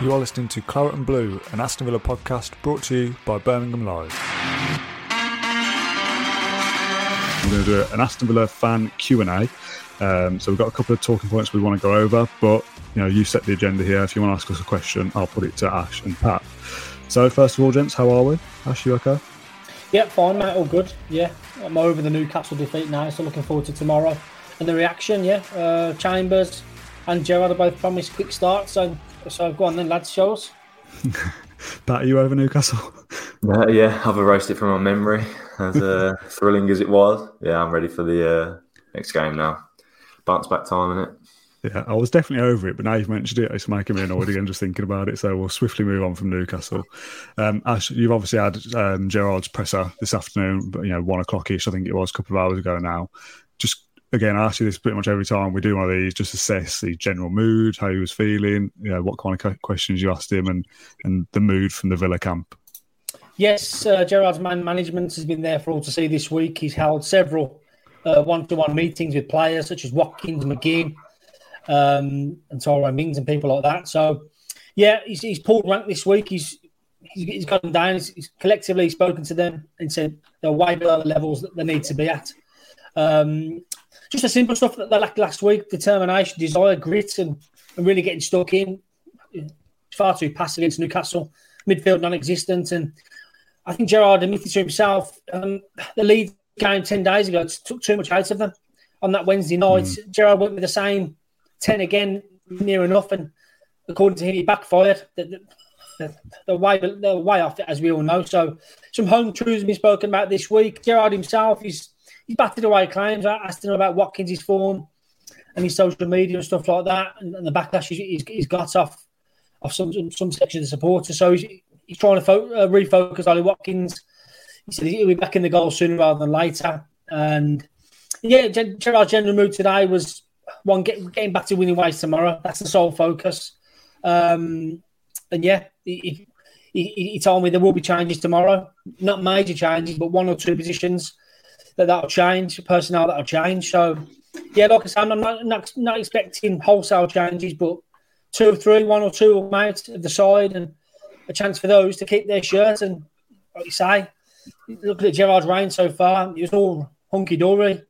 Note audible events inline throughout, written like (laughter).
You are listening to Claret and Blue, an Aston Villa podcast brought to you by Birmingham Live. We're going to do an Aston Villa fan Q and A. Um, so we've got a couple of talking points we want to go over, but you know, you set the agenda here. If you want to ask us a question, I'll put it to Ash and Pat. So first of all, gents, how are we? Ash, you okay? Yeah, fine, mate. All good. Yeah, I'm over the Newcastle defeat now, so looking forward to tomorrow and the reaction. Yeah, uh, Chambers and Gerrard are both promised quick starts, so so go on then, lads, show us. (laughs) Pat, are you over Newcastle? Uh, yeah, I've erased it from my memory. As uh, (laughs) thrilling as it was, yeah, I'm ready for the uh, next game now. Bounce back time, in it. Yeah, I was definitely over it, but now you've mentioned it, it's making me annoyed again just thinking about it. So we'll swiftly move on from Newcastle. Um, Ash, you've obviously had um, Gerrard's presser this afternoon, you know, one o'clock ish, I think it was a couple of hours ago now. Just again, I ask you this pretty much every time we do one of these, just assess the general mood, how he was feeling, you know, what kind of questions you asked him, and and the mood from the Villa camp. Yes, uh, Gerrard's man management has been there for all to see this week. He's held several uh, one-to-one meetings with players such as Watkins, McGinn, um, and Tyrone Mings and people like that. So, yeah, he's, he's pulled rank this week. He's he's, them down. He's, he's collectively spoken to them and said they're way below the levels that they need to be at. Um, just the simple stuff that they lacked last week: determination, desire, grit, and, and really getting stuck in. Far too passive against Newcastle, midfield non-existent, and I think Gerrard admitted to himself um, the lead game ten days ago took too much out of them on that Wednesday night. Mm. Gerrard went with the same ten again, near enough, and according to him, he backfired. The, the, the way the way off it, as we all know. So some home truths have been spoken about this week. Gerrard himself, he's he's batted away claims. I asked him about Watkins' form and his social media and stuff like that, and, and the backlash he's, he's got off off some some section of the supporters. So he's, he's trying to fo- uh, refocus Ollie Watkins. He said he'll be back in the goal sooner rather than later. And yeah, Gerrard's general mood today was one get, getting back to winning ways tomorrow. That's the sole focus. Um, and yeah, he, he, he, told me there will be changes tomorrow. Not major changes, but one or two positions that that'll change, personnel that'll change. So, yeah, like I said, I'm not, not, not expecting wholesale changes, but two or three, one or two will out of the side and a chance for those to keep their shirts. And like you say, look at Gerrard's reign so far. It was all hunky dory.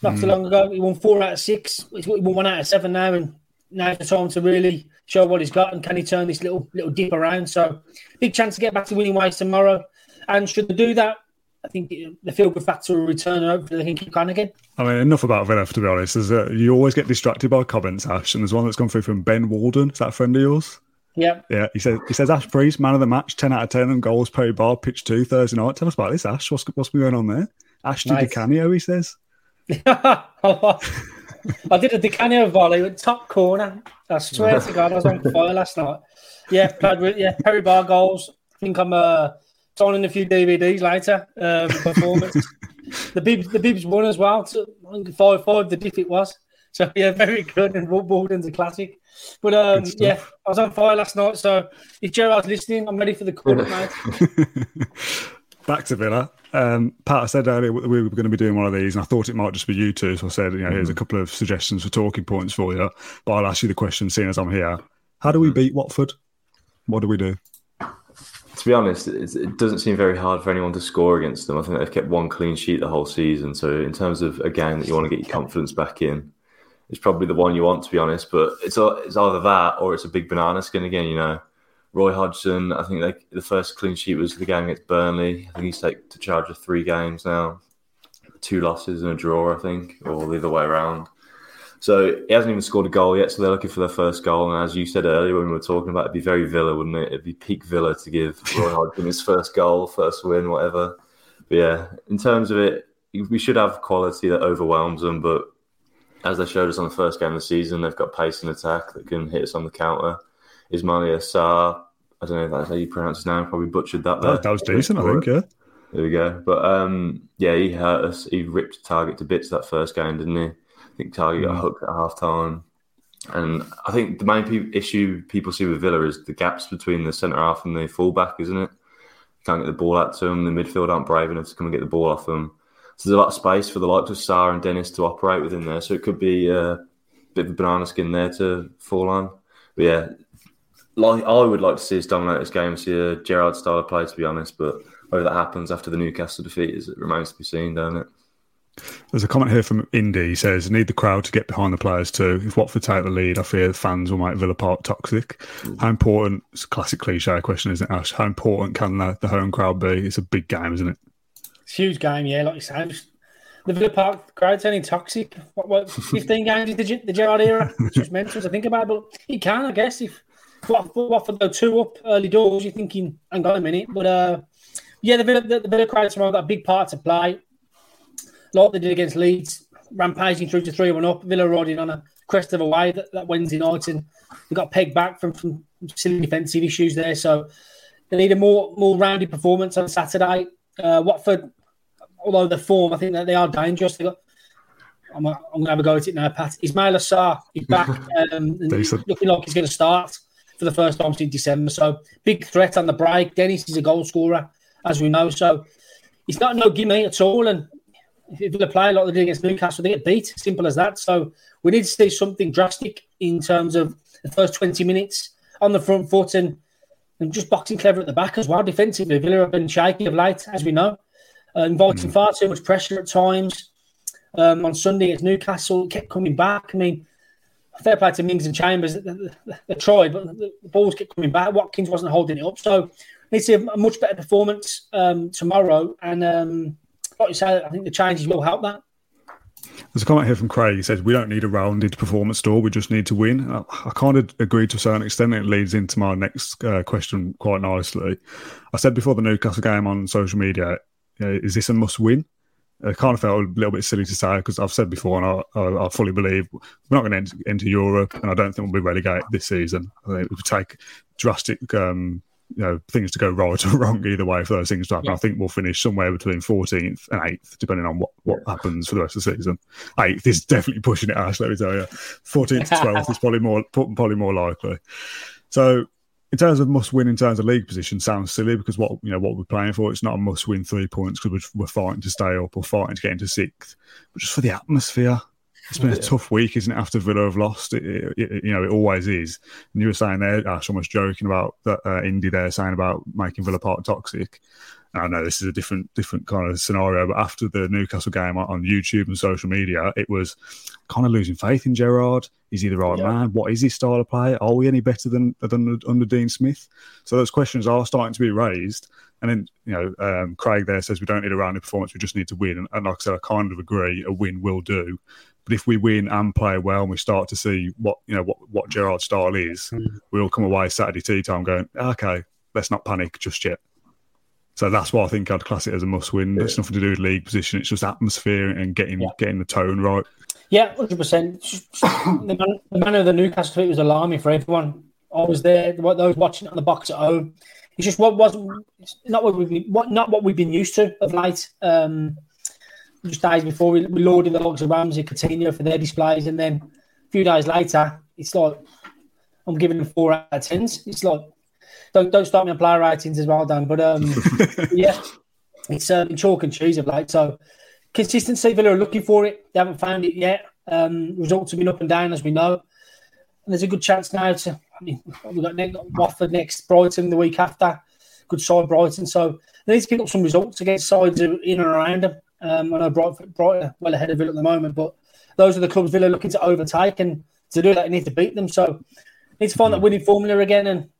Not mm. too long ago, he won four out of six. He won one out of seven now, and now's the time to really show what he's got and can he turn this little little dip around. So, big chance to get back to winning ways tomorrow. And should they do that, I think the feel good factor will return and hopefully they can keep going again. I mean, enough about Villa, to be honest. Is that you always get distracted by comments, Ash, and there's one that's gone through from Ben Walden. Is that a friend of yours? Yeah. Yeah. He says he says Ash Preece, man of the match, ten out of ten on goals, Perry Barr, pitch two, Thursday night. Tell us about this, Ash. What's what's been going on there? Ash did nice. a cameo, he says. (laughs) I did a Di Canio volley with top corner. I swear to God, I was on fire last night. Yeah, played with yeah Perry Barr goals. I think I'm uh, signing a few DVDs later. Um, (laughs) performance. the Bibs, the Bibs won as well. So five five the diff it was. So (laughs) yeah, very good. And Walden's a classic. But um, yeah, I was on fire last night. So if Gerrard's listening, I'm ready for the (laughs) call, mate. Back to Villa. Um, Pat, I said earlier we were going to be doing one of these, and I thought it might just be you two. So I said, you know, mm. here's a mm. couple of suggestions for talking points for you. But I'll ask you the question, seeing as I'm here. How do we mm. beat Watford? What do we do? To be honest, it doesn't seem very hard for anyone to score against them. I think they've kept one clean sheet the whole season. So, in terms of a game that you want to get your confidence back in, it's probably the one you want, to be honest. But it's it's either that or it's a big banana skin again. You know, Roy Hodgson. I think like the first clean sheet was the game against Burnley. I think he's taken to charge of three games now, two losses and a draw. I think, or the other way around. So he hasn't even scored a goal yet. So they're looking for their first goal. And as you said earlier when we were talking about, it, it'd be very Villa, wouldn't it? It'd be peak Villa to give Roy (laughs) Hodgson his first goal, first win, whatever. But yeah, in terms of it, we should have quality that overwhelms them. But as they showed us on the first game of the season, they've got pace and attack that can hit us on the counter. Ismaila Sarr, I don't know if that's how you pronounce his name, probably butchered that there. That, was decent, I think, yeah. There we go. But um, yeah, he hurt us. He ripped Targett to bits that first game, didn't he? I think Targett mm. got hooked at half time. And I think the main pe- issue people see with Villa is the gaps between the centre half and the fullback, isn't it? Can't get the ball out to them. The midfield aren't brave enough to come and get the ball off them. So there's a lot of space for the likes of Sarr and Dennis to operate within there. So it could be a bit of a banana skin there to fall on. But yeah, like I would like to see us dominate this game, see a Gerrard style of play, to be honest. But whether that happens after the Newcastle defeat is it remains to be seen, don't it? There's a comment here from Indy. He says, "Need the crowd to get behind the players too. If Watford take the lead, I fear the fans will make Villa Park toxic. Mm. How important? It's a classic cliche question, isn't it, Ash? How important can the, the home crowd be? It's a big game, isn't it? It's a huge game, yeah. Like you said, the Villa Park crowd turning toxic. What, what 15 (laughs) games is the, the Gerrard era? It's just mental to think about, but he can, I guess. If Watford go two up early doors, you're thinking, hang on a minute. But uh, yeah, the Villa, the, the Villa crowd tomorrow got a big part to play. Like they did against Leeds, rampaging through to 3 1 up. Villa riding on a crest of a wave that, that Wednesday night, and they got pegged back from, from silly defensive issues there. So they need a more more rounded performance on Saturday. Uh, Watford although the form, I think that they are dangerous. They got. I'm, I'm going to have a go at it now, Pat. Ismaila Sarr is back (laughs) um, looking like he's going to start for the first time since December. So big threat on the break. Dennis is a goal scorer, as we know. So it's not no gimme at all. And if they play like they did against Newcastle, they get beat. Simple as that. So we need to see something drastic in terms of the first 20 minutes on the front foot and, and just boxing clever at the back as well. Defensively, Villa have been shaky of late, as we know uh, inviting mm. far too much pressure at times. Um, on Sunday it's Newcastle, kept coming back. I mean, fair play to Mings and Chambers. They, tried, but the, the, balls kept coming back. Watkins wasn't holding it up. So we need to see a, much better performance um, tomorrow. And um, like you said, I think the changes will help that. There's a comment here from Craig. He says, We don't need a rounded performance store. We just need to win. I, I kind of agree to a certain extent. It leads into my next uh, question quite nicely. I said before the Newcastle game on social media, know, is this a must win? I kind of felt a little bit silly to say because I've said before, and I, I, I fully believe we're not going to enter, enter, Europe, and I don't think we'll be relegated this season. I think it would take drastic, um, you know, things to go right (laughs) or wrong either way for those things to happen. Yeah. I think we'll finish somewhere between 14th and 8th, depending on what, what happens for the rest of the season. 8th is definitely pushing it, Ash. Let me tell you, 14th to 12th is probably more probably more likely. So in terms of must win in terms of league position sounds silly because what you know what we're playing for it's not a must win three points because we're, we're, fighting to stay up or fighting to get into sixth but just for the atmosphere it's been yeah. a tough week isn't it after Villa have lost it, it, it, you know it always is and you were saying there Ash almost joking about that uh, Indy there saying about making Villa Park toxic I know this is a different different kind of scenario, but after the Newcastle game on YouTube and social media, it was kind of losing faith in Gerrard. Is he the right yeah. man? What is his style of play? Are we any better than than under Dean Smith? So those questions are starting to be raised. And then you know, um, Craig there says we don't need a rounded performance; we just need to win. And, and like I said, I kind of agree. A win will do. But if we win and play well, and we start to see what you know what what Gerrard's style is, mm. we'll come away Saturday tea time going, okay, let's not panic just yet. So that's why I think I'd class it as a must win. It's nothing to do with league position. It's just atmosphere and getting yeah. getting the tone right. Yeah, hundred percent. The man, the man of the Newcastle tweet was alarming for everyone. I was there. Those watching it on the box at home. It's just what wasn't not what we've been, what not what we've been used to of late. Um, just days before we, we loaded the logs of Ramsey, Coutinho for their displays, and then a few days later, it's like I'm giving them four out of tens. It's like don't don't start me on player ratings as well, Dan. But um, (laughs) yeah, it's um, chalk and cheese of late. So consistency, Villa are looking for it. They haven't found it yet. Um, results have been up and down, as we know. And there's a good chance now to. I mean, we've got next, Watford next, Brighton the week after. Good side Brighton. So they need to pick up some results against sides in and around them. Um, I know Brighton, Brighton well ahead of Villa at the moment, but those are the clubs Villa looking to overtake, and to do that, they need to beat them. So need to find that winning formula again, and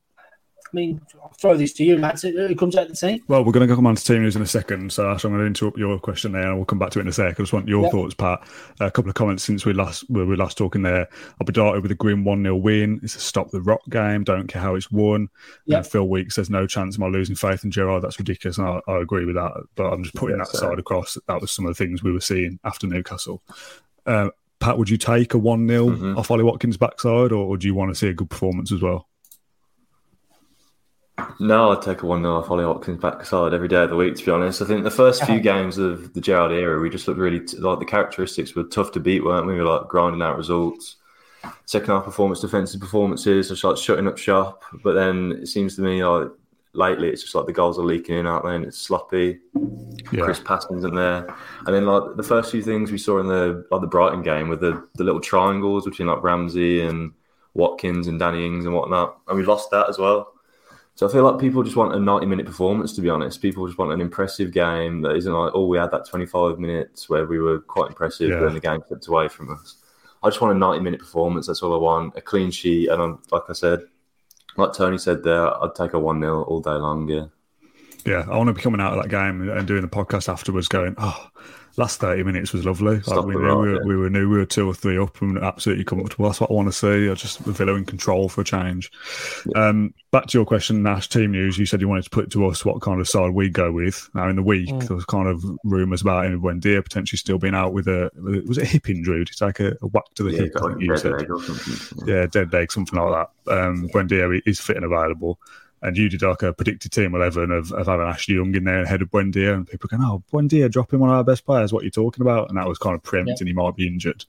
mean, I'll throw this to you, Matt. Who comes out of the team? Well, we're going to come on to team news in a second, so Ash, I'm going to interrupt your question there, and we'll come back to it in a sec. I just want your yep. thoughts, Pat. A couple of comments since we last we were last talking there. I'll be delighted with a grim one 0 win. It's a stop the rock game. Don't care how it's won. Yep. And Phil Weeks says no chance of my losing faith in Gerrard. That's ridiculous, and I, I agree with that. But I'm just putting yeah, that side across. That was some of the things we were seeing after Newcastle. Uh, Pat, would you take a 1 0 mm-hmm. off Ollie Watkins' backside, or, or do you want to see a good performance as well? No, I'd take a 1 0 off Ollie Watkins backside every day of the week, to be honest. I think the first few games of the Gerrard era, we just looked really, t- like the characteristics were tough to beat, weren't we? We were like grinding out results. Second half performance, defensive performances, just like shutting up shop. But then it seems to me like lately it's just like the goals are leaking in, aren't they? And it's sloppy. Yeah. Chris Passing isn't there. And then like the first few things we saw in the like the Brighton game with the, the little triangles between like Ramsey and Watkins and Danny Ings and whatnot, and we lost that as well. So I feel like people just want a 90 minute performance, to be honest. People just want an impressive game that isn't like, oh, we had that 25 minutes where we were quite impressive, yeah. then the game slipped away from us. I just want a 90 minute performance. That's all I want. A clean sheet. And I'm, like I said, like Tony said there, I'd take a 1 0 all day long. Yeah. Yeah. I want to be coming out of that game and doing the podcast afterwards going, oh, last 30 minutes was lovely. Like we, knew right, we, were, yeah. we, were, knew we were two or three up and absolutely comfortable. That's what I want to see. I just Villa in control for a change. Yeah. Um, back to your question, Nash, team news. You said you wanted to put to us what kind of side we go with. Now, in the week, mm. there was kind of rumours about him Buendia potentially still being out with a, was it a hip injury? It's like a, a, whack to the yeah, hip, I think you said. Yeah, dead leg, something like that. Um, Buendia is fit and available and you did like a predicted team 11 of, of having Ashley Young in there ahead of Buendia, and people going, oh, Buendia dropping one of our best players, what are you talking about? And that was kind of preempting yeah. he might be injured.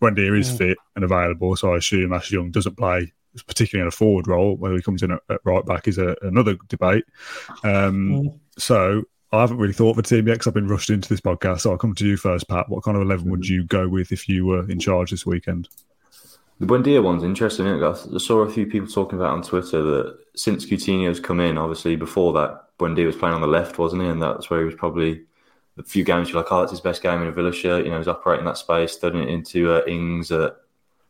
Buendia is yeah. fit and available, so I assume Ashley Young doesn't play, particularly in a forward role, whether he comes in at, at right back is a, another debate. Um, mm. So I haven't really thought of a team yet because I've been rushed into this podcast. So I'll come to you first, Pat. What kind of 11 would mm. you go with if you were in charge this weekend? The Buendia one's interesting. I saw a few people talking about on Twitter that since Coutinho's come in, obviously before that, Buendia was playing on the left, wasn't he? And that's where he was probably a few games you're like, oh, that's his best game in a Villa shirt. You know, he's operating that space, studying it into uh, Ings at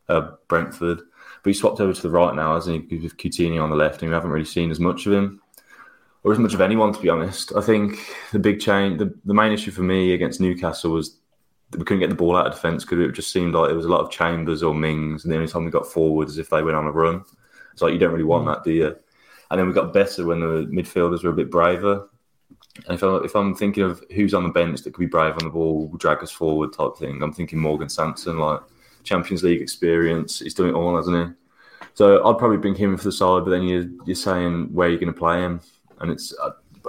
uh, Brentford. But he swapped over to the right now, hasn't he, with Coutinho on the left, and we haven't really seen as much of him or as much of anyone, to be honest. I think the big change, the, the main issue for me against Newcastle was we couldn't get the ball out of defence because it just seemed like it was a lot of Chambers or Mings, and the only time we got forward is if they went on a run. It's like you don't really want mm. that, do you? And then we got better when the midfielders were a bit braver. And if, I, if I'm thinking of who's on the bench that could be brave on the ball, drag us forward type thing, I'm thinking Morgan Sanson, like Champions League experience. He's doing it all, hasn't he? So I'd probably bring him for the side, but then you're, you're saying where you're going to play him, and it's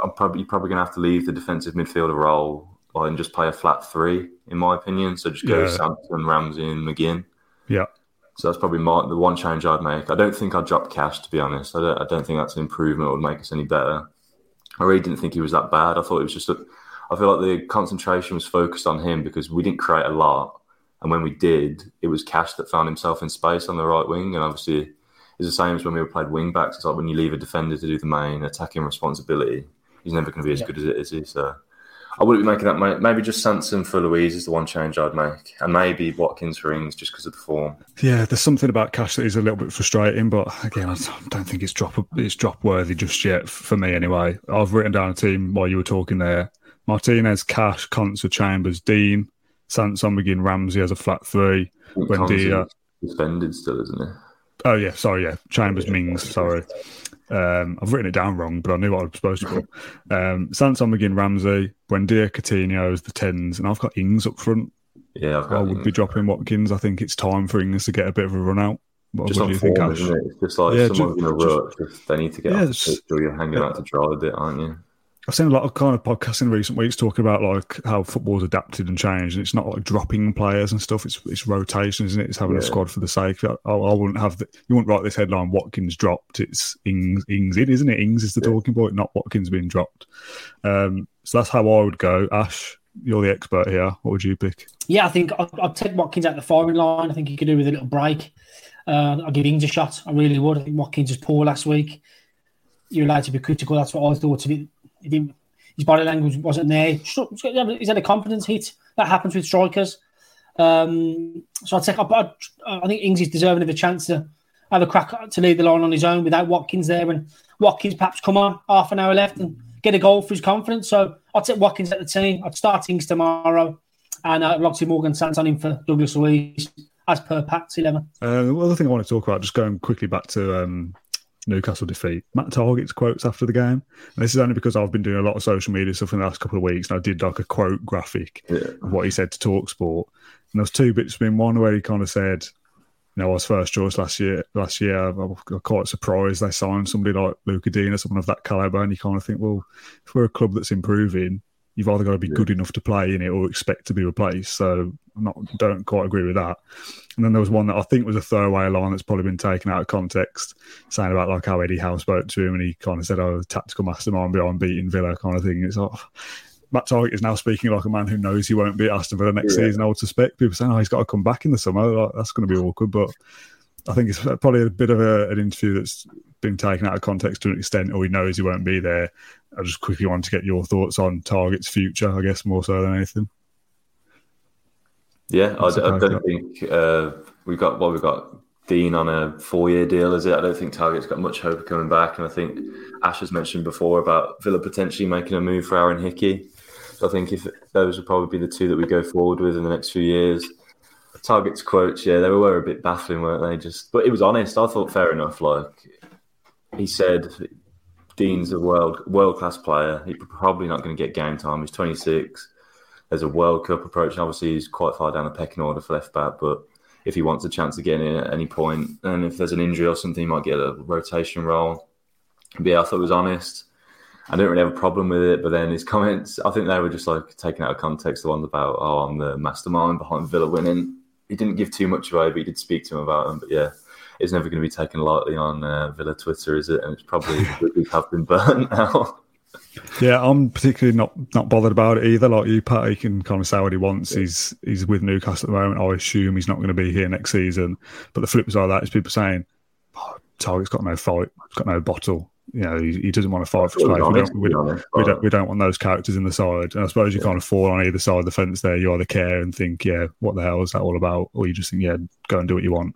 I'm probably you're probably going to have to leave the defensive midfielder role and just play a flat three, in my opinion. So just go yeah. Sanson, Ramsey, and McGinn. Yeah. So that's probably my, the one change I'd make. I don't think I'd drop Cash, to be honest. I don't, I don't think that's an improvement or would make us any better. I really didn't think he was that bad. I thought it was just a, I feel like the concentration was focused on him because we didn't create a lot. And when we did, it was Cash that found himself in space on the right wing. And obviously, it's the same as when we were played wing backs. It's like when you leave a defender to do the main attacking responsibility, he's never going to be as yeah. good as it is. He? So I wouldn't be making that. Maybe just Sanson for Luiz is the one change I'd make, and maybe Watkins for Ings just because of the form. Yeah, there's something about Cash that is a little bit frustrating, but again, I don't think it's drop it's drop worthy just yet for me anyway. I've written down a team while you were talking there: Martinez, Cash, Konsa, Chambers, Digne, Sanson, McGinn, Ramsey as a flat three. Buendia suspended still, isn't it? Oh yeah, sorry, yeah, Chambers, Mings, sorry. Um, I've written it down wrong, but I knew what I was supposed to put. Um, Sanson, McGinn, Ramsey, Buendia, Coutinho as the tens, and I've got Ings up front. Yeah, i would Ings. be dropping Watkins. I think it's time for Ings to get a bit of a run out. What, just what do you form, think, Ash? It? It's just like yeah, someone's in a rush, they need to get yeah, off the pitch, or you're hanging yeah. out to dry a bit, aren't you? I've seen a lot of kind of podcasts in recent weeks talking about like how football's adapted and changed, and it's not like dropping players and stuff. It's it's rotation, isn't it? It's having yeah. a squad for the sake. I, I, wouldn't have the, you wouldn't write this headline. Watkins dropped. It's Ings Ings in, isn't it? Ings is the yeah. talking point, not Watkins being dropped. Um, so that's how I would go. Ash, you're the expert here. What would you pick? Yeah, I think I'd, I'd take Watkins out the firing line. I think he could do with a little break. Uh, I'll give Ings a shot. I really would. I think Watkins was poor last week. You're allowed to be critical. That's what I thought of it. He didn't his body language wasn't there. He's had a confidence hit. That happens with strikers. Um, so I'd. I, I think Ings is deserving of a chance to have a crack to lead the line on his own without Watkins there, and Watkins perhaps come on half an hour left and get a goal for his confidence. So I'd take Watkins at the team. I'd start Ings tomorrow, and uh, obviously Morgan Sanson in for Douglas Luiz as per Pat's eleven. Uh, the other thing I want to talk about, just going quickly back to um, Newcastle defeat. Matt Targett's quotes after the game. And this is only because I've been doing a lot of social media stuff in the last couple of weeks, and I did like a quote graphic yeah. of what he said to Talksport. And there's two bits in one where he kind of said, you know, I was first choice last year. Last year, I was quite surprised they signed somebody like Lucas Digne, someone of that caliber. And you kind of think, well, if we're a club that's improving, you've either got to be yeah. good enough to play in it or expect to be replaced. So I'm not don't quite agree with that. And then there was one that I think was a throwaway line that's probably been taken out of context, saying about like how Eddie Howe spoke to him and he kind of said, "Oh, tactical mastermind behind beating Villa," kind of thing. It's like (sighs) Matt Targett is now speaking like a man who knows he won't be beat Aston Villa next yeah. season. I would suspect people saying, "Oh, he's got to come back in the summer." Like, that's going to be awkward, but I think it's probably a bit of a, an interview that's been taken out of context to an extent, or he knows he won't be there. I just quickly want to get your thoughts on Targett's future, I guess, more so than anything. Yeah, I, I, don't think uh, we've got well, we've got Digne on a four-year deal, is it? I don't think Targett's got much hope of coming back, and I think Ash has mentioned before about Villa potentially making a move for Aaron Hickey. So I think if those would probably be the two that we go forward with in the next few years. Targett's quotes, yeah, they were a bit baffling, weren't they? Just, but it was honest. I thought fair enough. Like he said, Digne's a world world class player. He's probably not going to get game time. He's 26. There's a World Cup approach. Obviously, he's quite far down the pecking order for left back, but if he wants a chance to get in at any point, and if there's an injury or something, he might get a rotation role. But yeah, I thought it was honest. I didn't really have a problem with it, but then his comments, I think they were just like taken out of context. The ones about, oh, I'm the mastermind behind Villa winning. He didn't give too much away, but he did speak to him about them. But yeah, it's never going to be taken lightly on uh, Villa Twitter, is it? And it's probably (laughs) have been burnt (laughs) now. Yeah, I'm particularly not not bothered about it either. Like you, Pat, he can kind of say what he wants. Yeah. He's he's with Newcastle at the moment. I assume he's not going to be here next season. But the flip side of that is people saying, oh, Targett's got no fight, he's got no bottle. You know, he, he doesn't want to fight for his place. We don't, we, honest, we, don't, we don't want those characters in the side. And I suppose you yeah. kind of fall on either side of the fence there. You either care and think, yeah, what the hell is that all about? Or you just think, yeah, go and do what you want.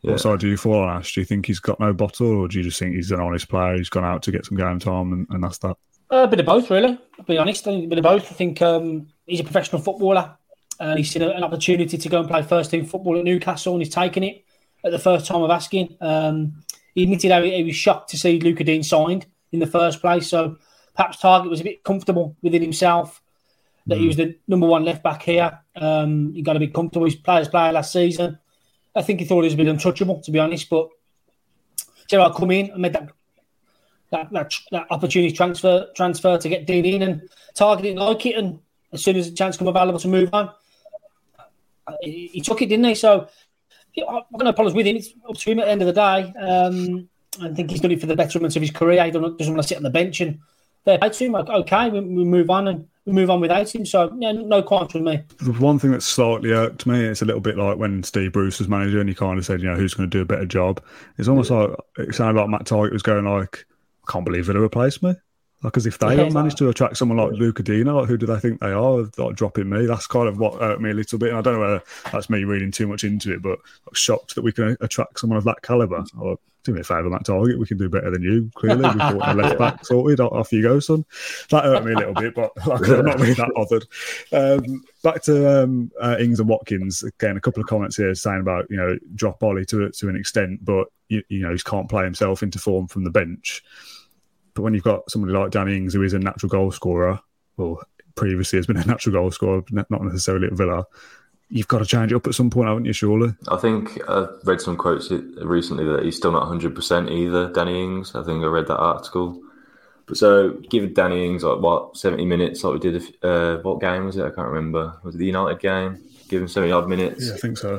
Yeah. What side do you fall on, Ash? Do you think he's got no bottle, or do you just think he's an honest player? He's gone out to get some game time, and, and that's that. Uh, a bit of both, really. I'll be honest. A bit of both. I think um, he's a professional footballer, and he's seen an opportunity to go and play first team football at Newcastle, and he's taken it at the first time of asking. Um, he admitted how he, was shocked to see Lucas Digne signed in the first place. So perhaps Targett was a bit comfortable within himself that mm. he was the number one left back here. Um, he got a bit comfortable. He's players player last season. I think he thought he was a bit untouchable, to be honest. But Gerrard come in and made that that that, that opportunity transfer transfer to get Digne in and targeting like it, and as soon as the chance come available to move on, he, he took it, didn't he? So I'm going to apologise with him. It's up to him at the end of the day. Um, I think he's done it for the betterment of his career. He doesn't, doesn't want to sit on the bench and they're to him. Like, okay, we, we move on and we move on without him. So yeah, no qualms with me. The one thing that slightly irked me, it's a little bit like when Steve Bruce was manager and he kind of said, you know, who's going to do a better job. It's almost yeah. like it sounded like Matt Targett was going like, can't believe they'll replace me. Like, Because if they yeah, don't manage to attract someone like Lucas Digne, like who do they think they are? Like dropping me. That's kind of what hurt me a little bit. And I don't know whether that's me reading too much into it, but I'm shocked that we can attract someone of that caliber. Or do me a favour, that target. We can do better than you. Clearly, we brought the left back sorted. Off you go, son. That hurt me a little bit, but like, I'm not really that bothered. Um, back to um, uh, Ings and Watkins again. A couple of comments here saying about you know drop Ollie to to an extent, but you, you know he can't play himself into form from the bench. But when you've got somebody like Danny Ings, who is a natural goal scorer, or previously has been a natural goal scorer, not necessarily at Villa, you've got to change it up at some point, haven't you? Surely. I think I read some quotes recently that he's still not 100 percent either. Danny Ings. I think I read that article. But so give Danny Ings like what 70 minutes, like we did. Uh, what game was it? I can't remember. Was it the United game? Give him 70 odd minutes. Yeah, I think so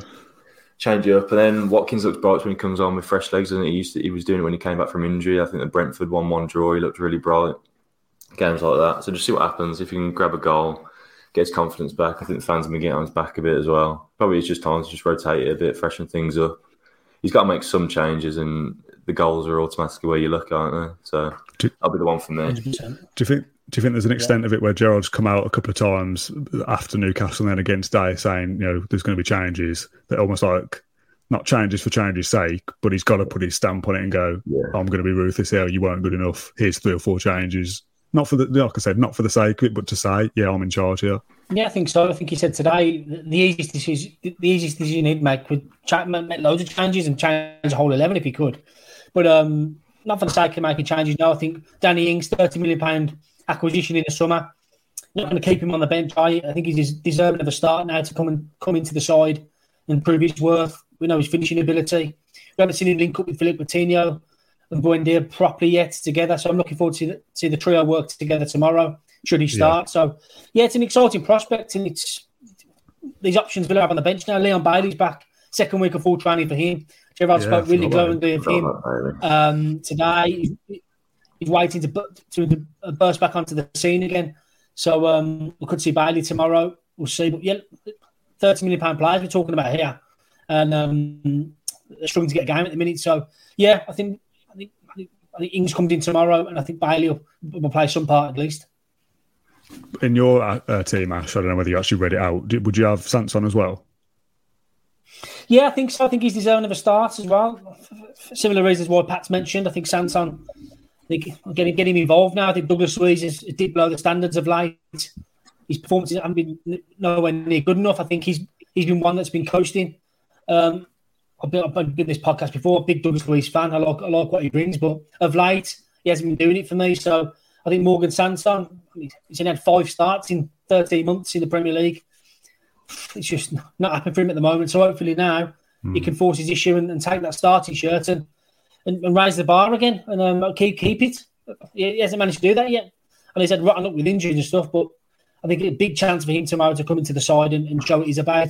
change it up. And then Watkins looks bright when he comes on with fresh legs, and he used to, he was doing it when he came back from injury. I think the Brentford one one draw, he looked really bright. Games like that. So just see what happens. If he can grab a goal, get his confidence back. I think the fans have been getting on his back a bit as well. Probably it's just time to just rotate it a bit, freshen things up. He's got to make some changes, and the goals are automatically where you look, aren't they? So do, I'll be the one for me. 100%. Do you think? Do you think there's an extent yeah. of it where Gerrard's come out a couple of times after Newcastle and then against Day saying, you know, there's going to be changes that almost like not changes for change's sake, but he's got to put his stamp on it and go, yeah. I'm going to be ruthless here. You weren't good enough. Here's three or four changes. Not for the, like I said, not for the sake of it, but to say, yeah, I'm in charge here. Yeah, I think so. I think he said today the easiest decision, the easiest decision he'd make would make loads of changes and change the whole eleven if he could. But um, not for the sake of making changes. No, I think Danny Ings, thirty million pound acquisition in the summer. Not going to keep him on the bench. I, I think he's deserving of a start now to come and come into the side and prove his worth. We know his finishing ability. We haven't seen him link up with Philippe Coutinho and Buendia properly yet together. So I'm looking forward to the, see the trio work together tomorrow. Should he start? Yeah. So yeah, it's an exciting prospect, and it's these options we'll have on the bench now. Leon Bailey's back, second week of full training for him. Gerrard yeah, spoke really glowingly of him um, today. He's waiting to, to burst back onto the scene again. So um, we could see Bailey tomorrow. We'll see. But yeah, thirty million pound players we're talking about here and um, struggling to get a game at the minute. So yeah, I think I think I think, I think Ings comes in tomorrow, and I think Bailey will, will play some part at least. In your uh, uh, team, Ash, I don't know whether you actually read it out. Would you have Sanson as well? Yeah, I think so. I think he's deserving of a start as well. Similar reasons why Pat's mentioned. I think Sanson, I think getting getting involved now. I think Douglas Luiz is, deep below the standards of late. His performances haven't been nowhere near good enough. I think he's he's been one that's been coasting. Um, I've been, I've been this podcast before. Big Douglas Luiz fan. I like I like what he brings, but of late he hasn't been doing it for me. So I think Morgan Sanson. He's only had five starts in 13 months in the Premier League (laughs) it's just not happening for him at the moment. So hopefully now mm. he can force his issue and, and, take that starting shirt and, and, and raise the bar again and um, keep keep it. He hasn't managed to do that yet, and he's had rotten up with injuries and stuff. But I think a big chance for him tomorrow to come into the side and, and show what he's about.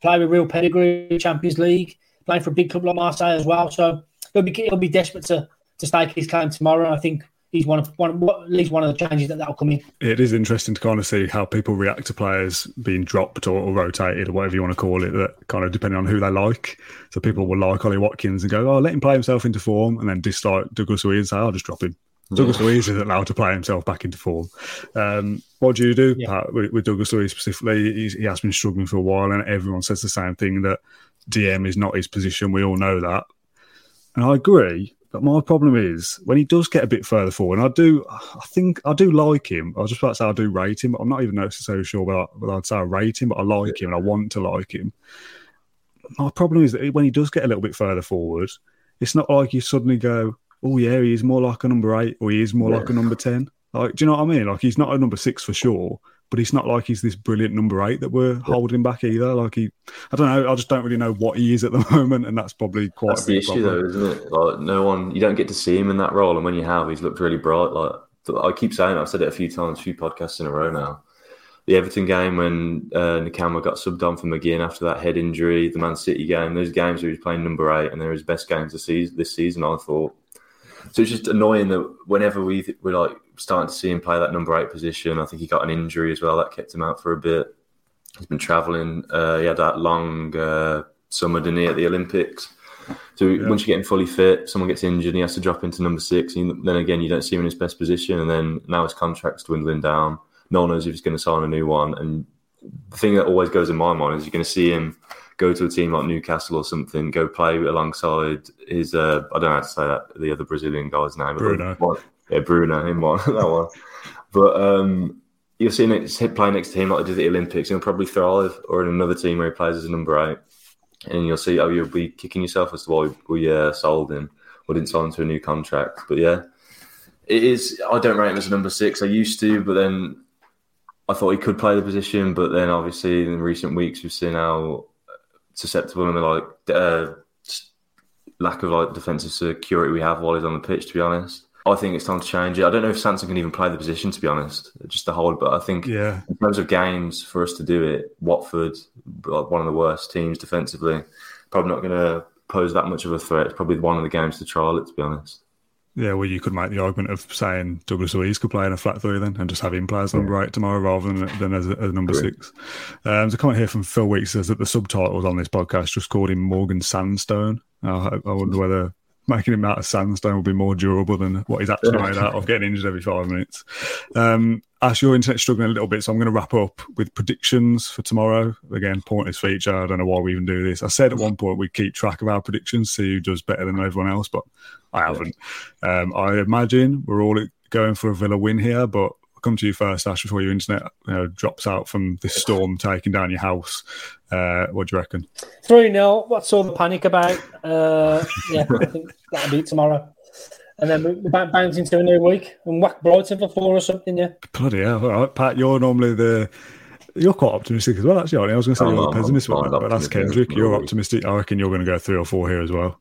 Play with real pedigree, Champions League, playing for a big club like Marseille as well. So he'll be he'll be desperate to to stake his claim tomorrow. I think he's one of one at least one of the changes that that'll come in. It is interesting to kind of see how people react to players being dropped or, or, rotated or whatever you want to call it. That kind of depending on who they like. So people will like Ollie Watkins and go, "Oh, let him play himself into form," and then dislike Douglas Luiz and say, "I'll just drop him." Douglas Luiz is allowed to play himself back into form. Um, what do you do, yeah. Pat, with, with, Douglas Luiz specifically? He's, he has been struggling for a while, and everyone says the same thing that DM is not his position. We all know that, and I agree. But my problem is when he does get a bit further forward, and I do, I think I do like him. I was just about to say I do rate him, but I'm not even necessarily sure whether, I'd say I rate him, but I like him and I want to like him. My problem is that when he does get a little bit further forward, it's not like you suddenly go, oh yeah, he is more like a number eight or he is more yeah. like a number 10. Like, do you know what I mean? Like, he's not a number six for sure, but he's not like he's this brilliant number eight that we're yeah. holding back either. Like he, I don't know. I just don't really know what he is at the (laughs) moment, and that's probably quite. That's the issue, though, isn't it? Like no one, you don't get to see him in that role, and when you have, he's looked really bright. Like I keep saying, I've said it a few times, a few podcasts in a row now. The Everton game when uh, Nakamba got subbed on for McGinn after that head injury, the Man City game, those games where he's playing number eight, and they're his best games this season. This season, I thought. So it's just annoying that whenever we we're like starting to see him play that number eight position. I think he got an injury as well that kept him out for a bit. He's been travelling. Uh, he had that long uh, summer, didn't he, at the Olympics? So yeah. once you're getting fully fit, someone gets injured, he has to drop into number six. And then again, you don't see him in his best position. And then now his contract's dwindling down. No one knows if he's going to sign a new one. And the thing that always goes in my mind is you're going to see him go to a team like Newcastle or something, go play alongside his, uh, I don't know how to say that, the other Brazilian guy's name. Bruno yeah, Bruno, him one, (laughs) that one. But um, you'll see him play next to him like did at the Olympics, he'll probably thrive, or in another team where he plays as a number eight. And you'll see, oh, you'll be kicking yourself as to why we uh, sold him or didn't sign him to a new contract. But yeah, it is. I don't rate him as a number six. I used to, but then I thought he could play the position. But then obviously in recent weeks, we've seen how susceptible and the like uh, lack of like defensive security we have while he's on the pitch. To be honest, I think it's time to change it. I don't know if Sanson can even play the position, to be honest, just to hold. But I think, yeah, in terms of games for us to do it, Watford, one of the worst teams defensively, probably not going to pose that much of a threat. It's probably one of the games to trial it, to be honest. Yeah, well, you could make the argument of saying Douglas Luiz could play in a flat three then and just have him play as number eight tomorrow rather than, than as, a, as number six. Um, there's a comment here from Phil Weeks says that the subtitles on this podcast just called him Morgan Sandstone. I, I wonder (laughs) whether making him out of sandstone will be more durable than what he's actually made out of getting injured every five minutes. Um, Ash, your internet's struggling a little bit, so I'm going to wrap up with predictions for tomorrow. Again, pointless feature. I don't know why we even do this. I said at one point we keep track of our predictions, see who does better than everyone else, but I haven't. Um, I imagine we're all going for a Villa win here, but I'll come to you first, Ash, before your internet you know, drops out from this storm taking down your house. Uh, what do you reckon? 3 0. What's all the panic about? Uh, yeah, I think that'll be tomorrow. And then we bounce into a new week and whack Brighton for four or something, yeah. Bloody hell. All right, Pat, you're normally the. You're quite optimistic as well, actually, aren't you? I was going to say you're a pessimist, but that's Kendrick. You're optimistic. I reckon you're going to go three or four here as well.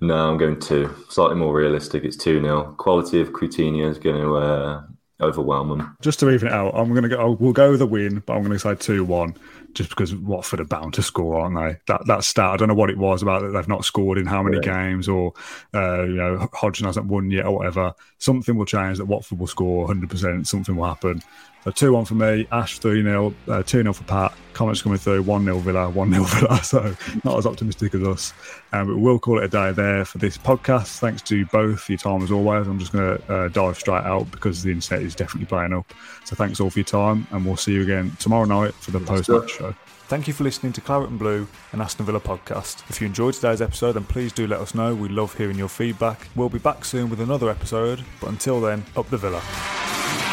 No, I'm going two. Slightly more realistic. It's 2 0. Quality of Coutinho is going to uh, overwhelm them. Just to even it out, I'm going to go. We'll go with a win, but I'm going to say two one, just because Watford are bound to score, aren't they? That that stat. I don't know what it was about that they've not scored in how many yeah. games, or uh, you know Hodgson hasn't won yet, or whatever. Something will change that Watford will score 100. percent Something will happen. So 2 1 for me, Ash 3 0, uh, 2 0 for Pat. Comments coming through 1 0 Villa, 1 0 (laughs) Villa. So not as optimistic as us. Um, but we'll call it a day there for this podcast. Thanks to both for your time as always. I'm just going to uh, dive straight out because the internet is definitely playing up. So thanks all for your time, and we'll see you again tomorrow night for the post match show. Thank you for listening to Claret and Blue and Aston Villa podcast. If you enjoyed today's episode, then please do let us know. We love hearing your feedback. We'll be back soon with another episode, but until then, up the Villa.